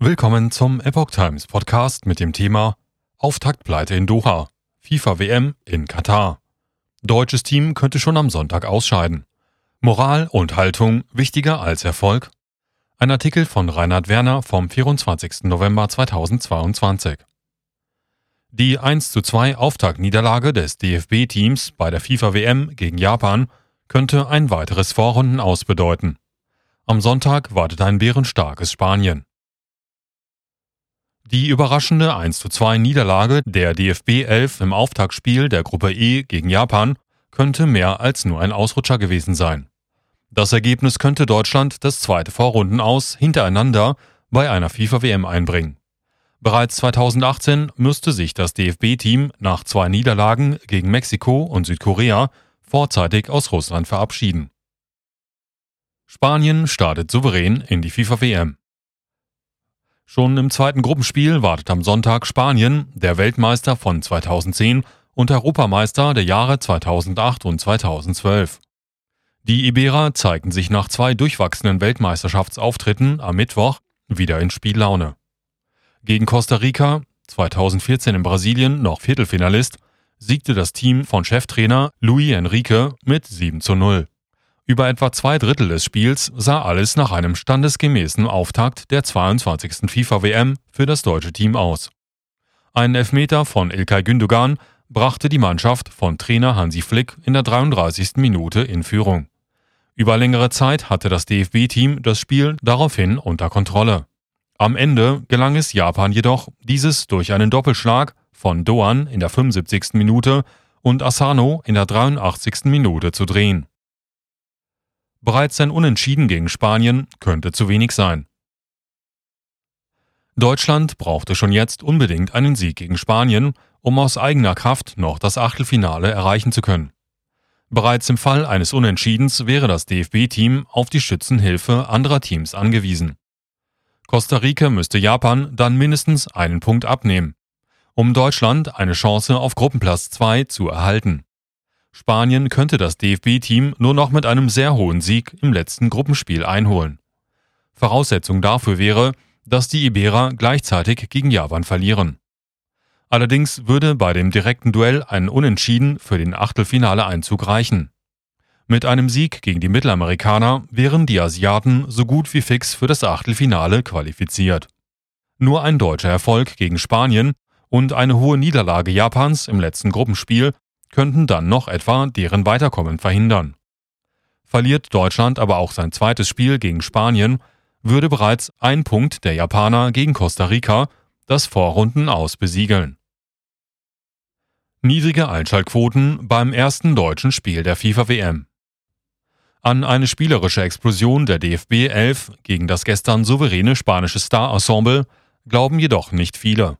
Willkommen zum Epoch Times Podcast mit dem Thema Auftaktpleite in Doha, FIFA WM in Katar. Deutsches Team könnte schon am Sonntag ausscheiden. Moral und Haltung wichtiger als Erfolg? Ein Artikel von Reinhard Werner vom 24. November 2022. Die 1 zu 2 Auftaktniederlage des DFB-Teams bei der FIFA WM gegen Japan könnte ein weiteres Vorrundenaus bedeuten. Am Sonntag wartet ein bärenstarkes Spanien. Die überraschende 1 zu 2 Niederlage der DFB 11 im Auftaktspiel der Gruppe E gegen Japan könnte mehr als nur ein Ausrutscher gewesen sein. Das Ergebnis könnte Deutschland das zweite Vorrundenaus hintereinander bei einer FIFA-WM einbringen. Bereits 2018 müsste sich das DFB-Team nach zwei Niederlagen gegen Mexiko und Südkorea vorzeitig aus Russland verabschieden. Spanien startet souverän in die FIFA-WM. Schon im zweiten Gruppenspiel wartet am Sonntag Spanien, der Weltmeister von 2010 und Europameister der Jahre 2008 und 2012. Die Iberer zeigten sich nach zwei durchwachsenen Weltmeisterschaftsauftritten am Mittwoch wieder in Spiellaune. Gegen Costa Rica, 2014 in Brasilien noch Viertelfinalist, siegte das Team von Cheftrainer Luis Enrique mit 7 zu 0. Über etwa zwei Drittel des Spiels sah alles nach einem standesgemäßen Auftakt der 22. FIFA-WM für das deutsche Team aus. Ein Elfmeter von Ilkay Gündogan brachte die Mannschaft von Trainer Hansi Flick in der 33. Minute in Führung. Über längere Zeit hatte das DFB-Team das Spiel daraufhin unter Kontrolle. Am Ende gelang es Japan jedoch, dieses durch einen Doppelschlag von Doan in der 75. Minute und Asano in der 83. Minute zu drehen. Bereits ein Unentschieden gegen Spanien könnte zu wenig sein. Deutschland brauchte schon jetzt unbedingt einen Sieg gegen Spanien, um aus eigener Kraft noch das Achtelfinale erreichen zu können. Bereits im Fall eines Unentschiedens wäre das DFB-Team auf die Schützenhilfe anderer Teams angewiesen. Costa Rica müsste Japan dann mindestens einen Punkt abnehmen, um Deutschland eine Chance auf Gruppenplatz 2 zu erhalten. Spanien könnte das DFB-Team nur noch mit einem sehr hohen Sieg im letzten Gruppenspiel einholen. Voraussetzung dafür wäre, dass die Iberer gleichzeitig gegen Japan verlieren. Allerdings würde bei dem direkten Duell ein Unentschieden für den Achtelfinale-Einzug reichen. Mit einem Sieg gegen die Mittelamerikaner wären die Asiaten so gut wie fix für das Achtelfinale qualifiziert. Nur ein deutscher Erfolg gegen Spanien und eine hohe Niederlage Japans im letzten Gruppenspiel könnten dann noch etwa deren Weiterkommen verhindern. Verliert Deutschland aber auch sein zweites Spiel gegen Spanien, würde bereits ein Punkt der Japaner gegen Costa Rica das Vorrunden aus besiegeln. Niedrige Einschaltquoten beim ersten deutschen Spiel der FIFA WM. An eine spielerische Explosion der DFB 11 gegen das gestern souveräne spanische Star-Ensemble glauben jedoch nicht viele.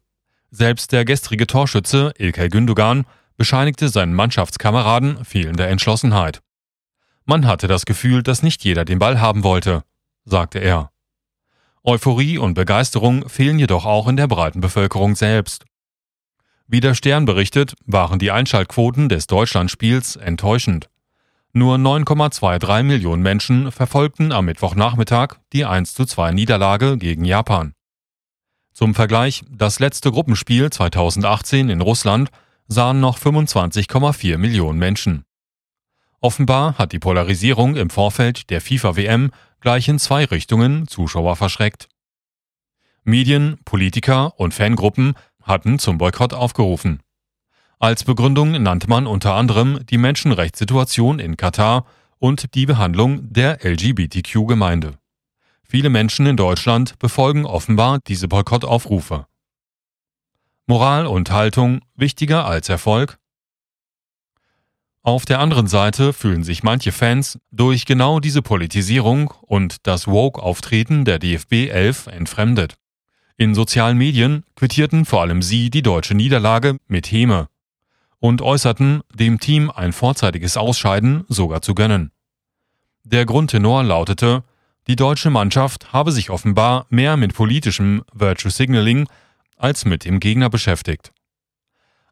Selbst der gestrige Torschütze Ilkay Gündogan bescheinigte seinen Mannschaftskameraden fehlende Entschlossenheit. Man hatte das Gefühl, dass nicht jeder den Ball haben wollte, sagte er. Euphorie und Begeisterung fehlen jedoch auch in der breiten Bevölkerung selbst. Wie der Stern berichtet, waren die Einschaltquoten des Deutschlandspiels enttäuschend. Nur 9,23 Millionen Menschen verfolgten am Mittwochnachmittag die 1:2 Niederlage gegen Japan. Zum Vergleich, das letzte Gruppenspiel 2018 in Russland sahen noch 25,4 Millionen Menschen. Offenbar hat die Polarisierung im Vorfeld der FIFA-WM gleich in zwei Richtungen Zuschauer verschreckt. Medien, Politiker und Fangruppen hatten zum Boykott aufgerufen. Als Begründung nannte man unter anderem die Menschenrechtssituation in Katar und die Behandlung der LGBTQ-Gemeinde. Viele Menschen in Deutschland befolgen offenbar diese Boykottaufrufe. Moral und Haltung wichtiger als Erfolg? Auf der anderen Seite fühlen sich manche Fans durch genau diese Politisierung und das Woke-Auftreten der DFB 11 entfremdet. In sozialen Medien quittierten vor allem sie die deutsche Niederlage mit Häme und äußerten dem Team ein vorzeitiges Ausscheiden sogar zu gönnen. Der Grundtenor lautete, die deutsche Mannschaft habe sich offenbar mehr mit politischem Virtue Signaling als mit dem Gegner beschäftigt.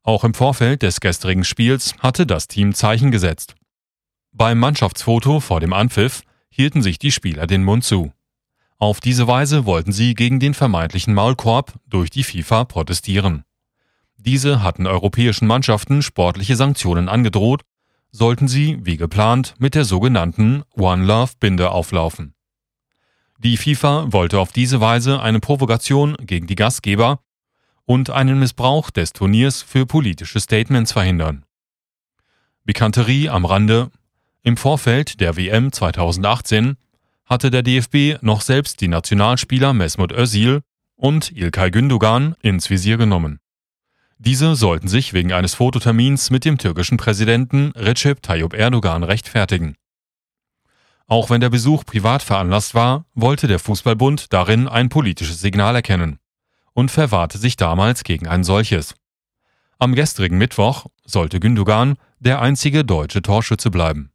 Auch im Vorfeld des gestrigen Spiels hatte das Team Zeichen gesetzt. Beim Mannschaftsfoto vor dem Anpfiff hielten sich die Spieler den Mund zu. Auf diese Weise wollten sie gegen den vermeintlichen Maulkorb durch die FIFA protestieren. Diese hatten europäischen Mannschaften sportliche Sanktionen angedroht, sollten sie, wie geplant, mit der sogenannten One Love Binde auflaufen. Die FIFA wollte auf diese Weise eine Provokation gegen die Gastgeber und einen Missbrauch des Turniers für politische Statements verhindern. Pikanterie am Rande. Im Vorfeld der WM 2018 hatte der DFB noch selbst die Nationalspieler Mesmut Özil und Ilkay Gündogan ins Visier genommen. Diese sollten sich wegen eines Fototermins mit dem türkischen Präsidenten Recep Tayyip Erdogan rechtfertigen. Auch wenn der Besuch privat veranlasst war, wollte der Fußballbund darin ein politisches Signal erkennen und verwahrte sich damals gegen ein solches. Am gestrigen Mittwoch sollte Gündogan der einzige deutsche Torschütze bleiben.